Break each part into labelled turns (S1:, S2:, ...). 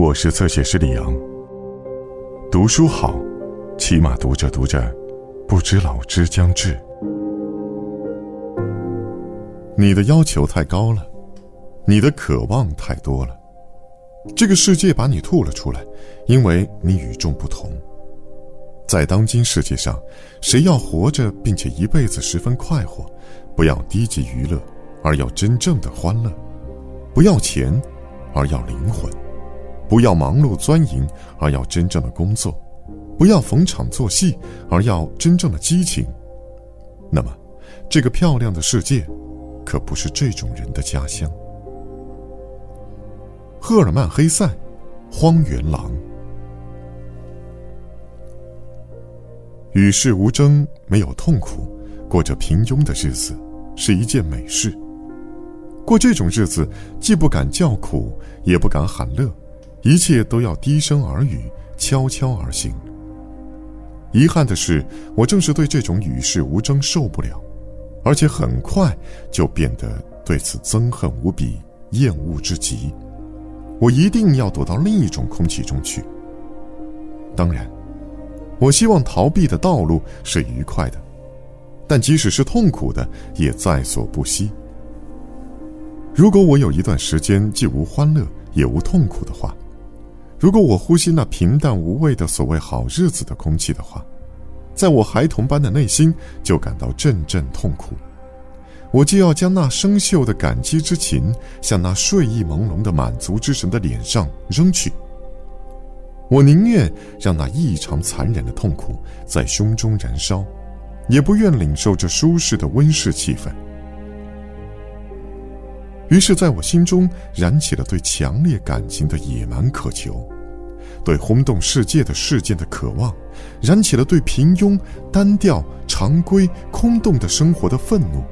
S1: 我是侧写师李阳。读书好，起码读着读着，不知老之将至。你的要求太高了，你的渴望太多了，这个世界把你吐了出来，因为你与众不同。在当今世界上，谁要活着并且一辈子十分快活，不要低级娱乐，而要真正的欢乐；不要钱，而要灵魂；不要忙碌钻营，而要真正的工作；不要逢场作戏，而要真正的激情。那么，这个漂亮的世界。可不是这种人的家乡。赫尔曼·黑塞，《荒原狼》。与世无争，没有痛苦，过着平庸的日子，是一件美事。过这种日子，既不敢叫苦，也不敢喊乐，一切都要低声耳语，悄悄而行。遗憾的是，我正是对这种与世无争受不了。而且很快就变得对此憎恨无比、厌恶之极。我一定要躲到另一种空气中去。当然，我希望逃避的道路是愉快的，但即使是痛苦的，也在所不惜。如果我有一段时间既无欢乐也无痛苦的话，如果我呼吸那平淡无味的所谓好日子的空气的话，在我孩童般的内心就感到阵阵痛苦，我就要将那生锈的感激之情向那睡意朦胧的满足之神的脸上扔去。我宁愿让那异常残忍的痛苦在胸中燃烧，也不愿领受这舒适的温室气氛。于是，在我心中燃起了对强烈感情的野蛮渴求。对轰动世界的事件的渴望，燃起了对平庸、单调、常规、空洞的生活的愤怒，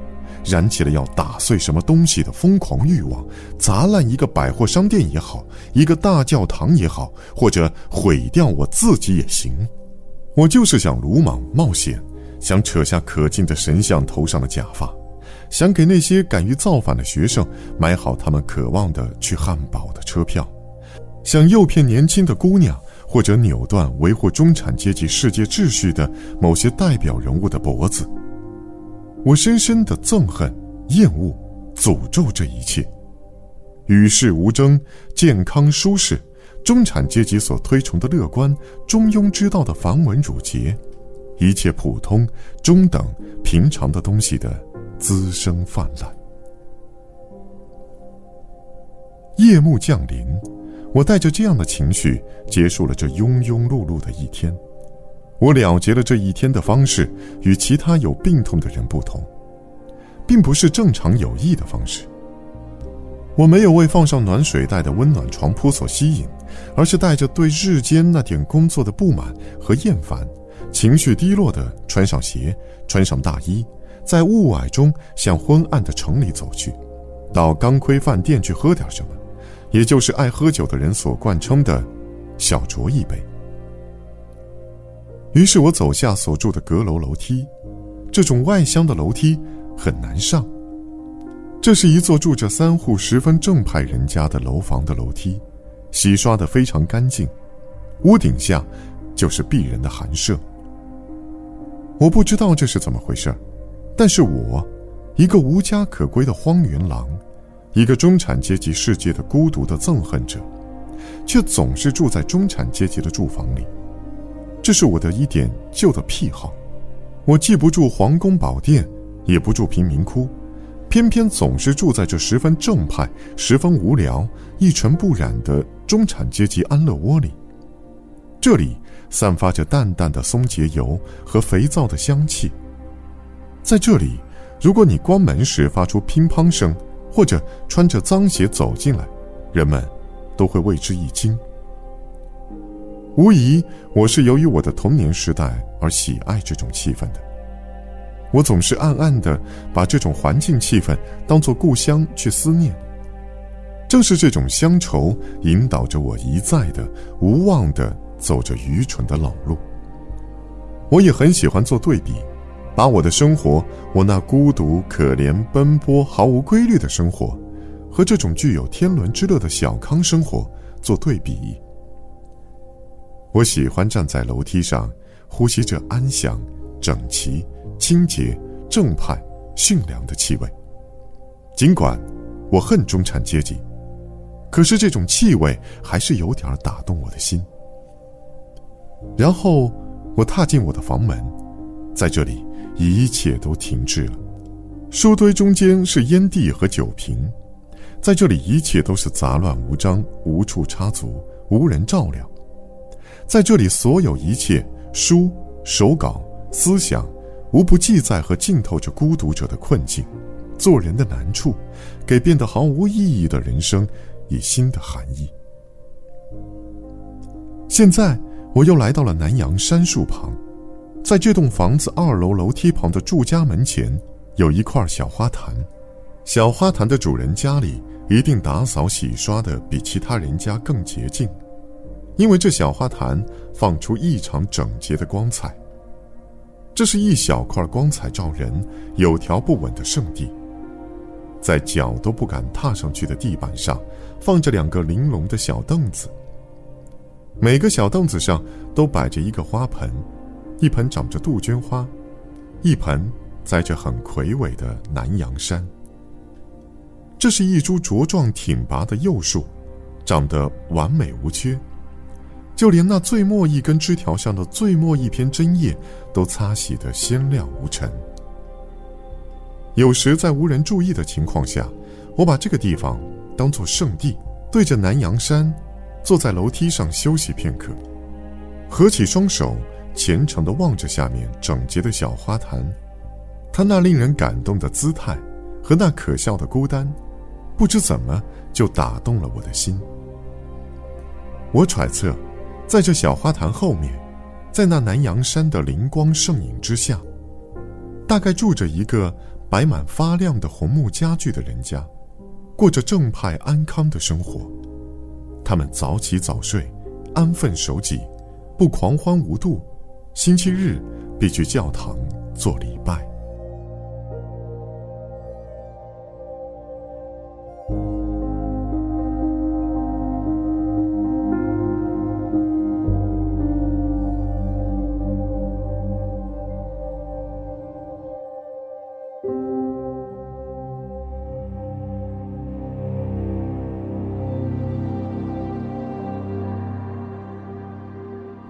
S1: 燃起了要打碎什么东西的疯狂欲望，砸烂一个百货商店也好，一个大教堂也好，或者毁掉我自己也行。我就是想鲁莽冒险，想扯下可敬的神像头上的假发，想给那些敢于造反的学生买好他们渴望的去汉堡的车票。想诱骗年轻的姑娘，或者扭断维护中产阶级世界秩序的某些代表人物的脖子。我深深的憎恨、厌恶、诅咒这一切。与世无争、健康舒适、中产阶级所推崇的乐观、中庸之道的繁文缛节，一切普通、中等、平常的东西的滋生泛滥。夜幕降临。我带着这样的情绪结束了这庸庸碌碌的一天。我了结了这一天的方式与其他有病痛的人不同，并不是正常有益的方式。我没有为放上暖水袋的温暖床铺所吸引，而是带着对日间那点工作的不满和厌烦，情绪低落的穿上鞋，穿上大衣，在雾霭中向昏暗的城里走去，到钢盔饭店去喝点什么。也就是爱喝酒的人所惯称的“小酌一杯”。于是我走下所住的阁楼楼梯，这种外乡的楼梯很难上。这是一座住着三户十分正派人家的楼房的楼梯，洗刷的非常干净，屋顶下就是鄙人的寒舍。我不知道这是怎么回事儿但是我，一个无家可归的荒原狼。一个中产阶级世界的孤独的憎恨者，却总是住在中产阶级的住房里。这是我的一点旧的癖好。我既不住皇宫宝殿，也不住贫民窟，偏偏总是住在这十分正派、十分无聊、一尘不染的中产阶级安乐窝里。这里散发着淡淡的松节油和肥皂的香气。在这里，如果你关门时发出乒乓声，或者穿着脏鞋走进来，人们都会为之一惊。无疑，我是由于我的童年时代而喜爱这种气氛的。我总是暗暗的把这种环境气氛当作故乡去思念。正是这种乡愁引导着我一再的无望的走着愚蠢的老路。我也很喜欢做对比。把我的生活，我那孤独、可怜、奔波、毫无规律的生活，和这种具有天伦之乐的小康生活，做对比。我喜欢站在楼梯上，呼吸着安详、整齐、清洁、正派、驯良的气味。尽管我恨中产阶级，可是这种气味还是有点打动我的心。然后我踏进我的房门，在这里一切都停滞了。书堆中间是烟蒂和酒瓶，在这里一切都是杂乱无章，无处插足，无人照料。在这里，所有一切书、手稿、思想，无不记载和浸透着孤独者的困境，做人的难处，给变得毫无意义的人生以新的含义。现在，我又来到了南阳杉树旁，在这栋房子二楼楼梯旁的住家门前，有一块小花坛。小花坛的主人家里一定打扫洗刷的比其他人家更洁净。因为这小花坛放出异常整洁的光彩。这是一小块光彩照人、有条不紊的圣地。在脚都不敢踏上去的地板上，放着两个玲珑的小凳子。每个小凳子上都摆着一个花盆，一盆长着杜鹃花，一盆栽着很魁伟的南洋山。这是一株茁壮挺拔的幼树，长得完美无缺。就连那最末一根枝条上的最末一片针叶，都擦洗得鲜亮无尘。有时在无人注意的情况下，我把这个地方当作圣地，对着南阳山，坐在楼梯上休息片刻，合起双手，虔诚地望着下面整洁的小花坛，他那令人感动的姿态和那可笑的孤单，不知怎么就打动了我的心。我揣测。在这小花坛后面，在那南阳山的灵光圣影之下，大概住着一个摆满发亮的红木家具的人家，过着正派安康的生活。他们早起早睡，安分守己，不狂欢无度，星期日必去教堂做礼拜。